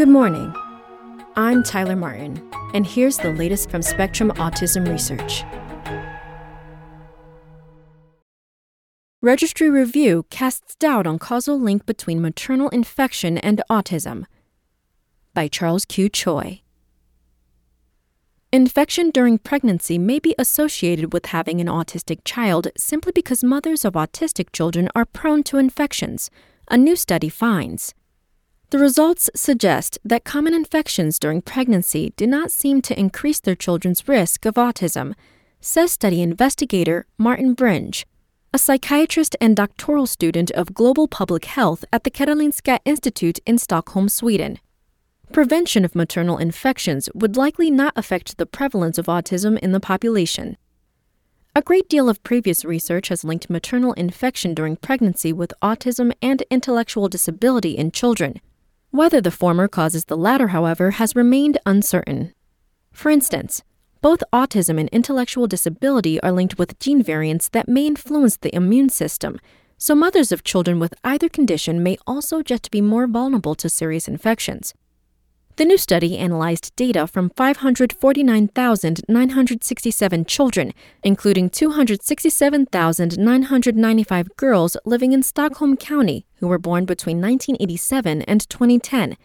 Good morning. I'm Tyler Martin, and here's the latest from Spectrum Autism Research. Registry review casts doubt on causal link between maternal infection and autism. By Charles Q. Choi. Infection during pregnancy may be associated with having an autistic child simply because mothers of autistic children are prone to infections, a new study finds. The results suggest that common infections during pregnancy do not seem to increase their children's risk of autism, says study investigator Martin Brynge, a psychiatrist and doctoral student of global public health at the Karolinska Institute in Stockholm, Sweden. Prevention of maternal infections would likely not affect the prevalence of autism in the population. A great deal of previous research has linked maternal infection during pregnancy with autism and intellectual disability in children. Whether the former causes the latter, however, has remained uncertain. For instance, both autism and intellectual disability are linked with gene variants that may influence the immune system, so mothers of children with either condition may also just be more vulnerable to serious infections. The new study analyzed data from 549,967 children, including 267,995 girls living in Stockholm County who were born between 1987 and 2010.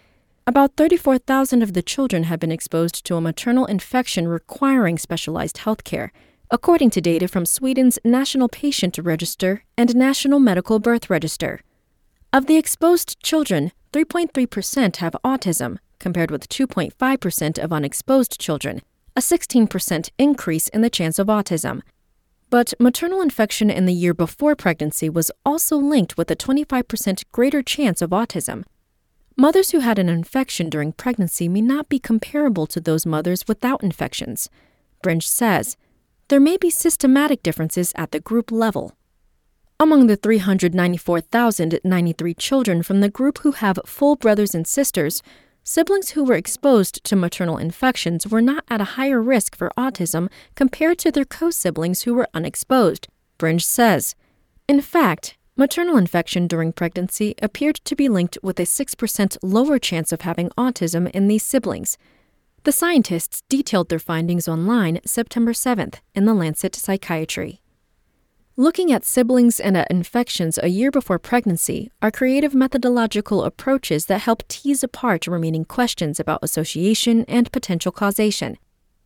About 34,000 of the children had been exposed to a maternal infection requiring specialized health care, according to data from Sweden's National Patient Register and National Medical Birth Register. Of the exposed children, 3.3% have autism, compared with 2.5% of unexposed children, a 16% increase in the chance of autism. But maternal infection in the year before pregnancy was also linked with a 25% greater chance of autism. Mothers who had an infection during pregnancy may not be comparable to those mothers without infections. Brynge says, there may be systematic differences at the group level. Among the 394,093 children from the group who have full brothers and sisters, siblings who were exposed to maternal infections were not at a higher risk for autism compared to their co siblings who were unexposed, Brynge says. In fact, maternal infection during pregnancy appeared to be linked with a 6% lower chance of having autism in these siblings. The scientists detailed their findings online September 7th in the Lancet Psychiatry. Looking at siblings and at infections a year before pregnancy are creative methodological approaches that help tease apart remaining questions about association and potential causation.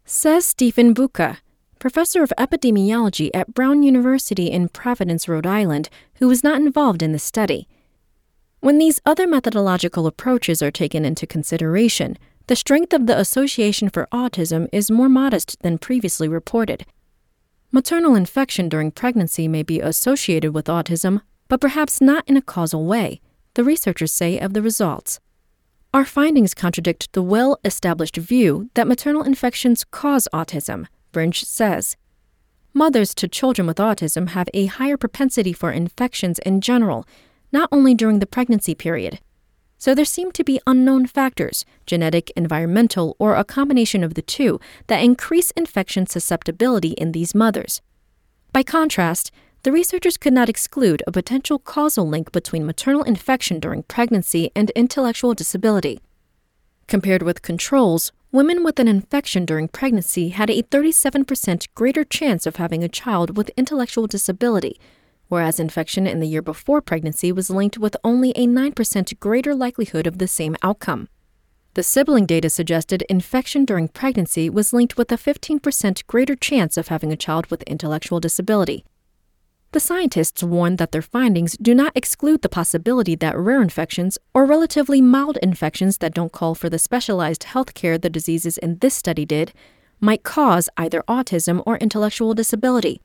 Says Stephen Buka, professor of epidemiology at Brown University in Providence, Rhode Island, who was not involved in the study. When these other methodological approaches are taken into consideration, the strength of the association for autism is more modest than previously reported. Maternal infection during pregnancy may be associated with autism, but perhaps not in a causal way, the researchers say of the results. Our findings contradict the well established view that maternal infections cause autism, Brynge says. Mothers to children with autism have a higher propensity for infections in general, not only during the pregnancy period. So there seem to be unknown factors, genetic, environmental, or a combination of the two, that increase infection susceptibility in these mothers. By contrast, the researchers could not exclude a potential causal link between maternal infection during pregnancy and intellectual disability. Compared with controls, women with an infection during pregnancy had a 37% greater chance of having a child with intellectual disability whereas infection in the year before pregnancy was linked with only a 9% greater likelihood of the same outcome. The sibling data suggested infection during pregnancy was linked with a 15% greater chance of having a child with intellectual disability. The scientists warned that their findings do not exclude the possibility that rare infections or relatively mild infections that don't call for the specialized health care the diseases in this study did might cause either autism or intellectual disability.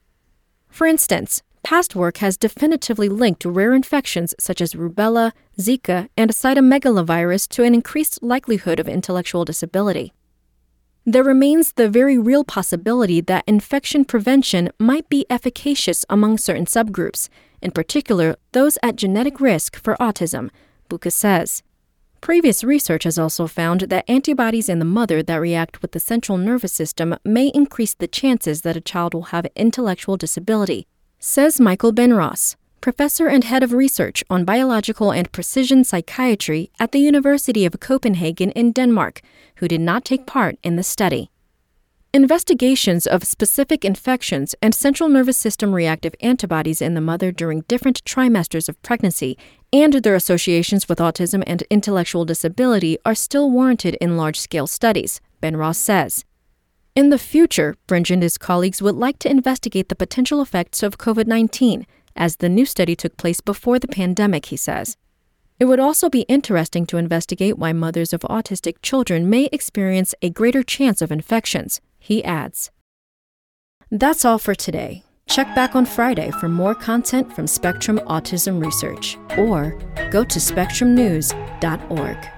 For instance, Past work has definitively linked rare infections such as rubella, Zika, and cytomegalovirus to an increased likelihood of intellectual disability. There remains the very real possibility that infection prevention might be efficacious among certain subgroups, in particular those at genetic risk for autism, Buka says. Previous research has also found that antibodies in the mother that react with the central nervous system may increase the chances that a child will have intellectual disability, says Michael Benros, professor and head of research on biological and precision psychiatry at the University of Copenhagen in Denmark, who did not take part in the study. Investigations of specific infections and central nervous system reactive antibodies in the mother during different trimesters of pregnancy and their associations with autism and intellectual disability are still warranted in large scale studies, Benros says. In the future, Brynge and his colleagues would like to investigate the potential effects of COVID 19, as the new study took place before the pandemic, he says. It would also be interesting to investigate why mothers of autistic children may experience a greater chance of infections, he adds. That's all for today. Check back on Friday for more content from Spectrum Autism Research or go to spectrumnews.org.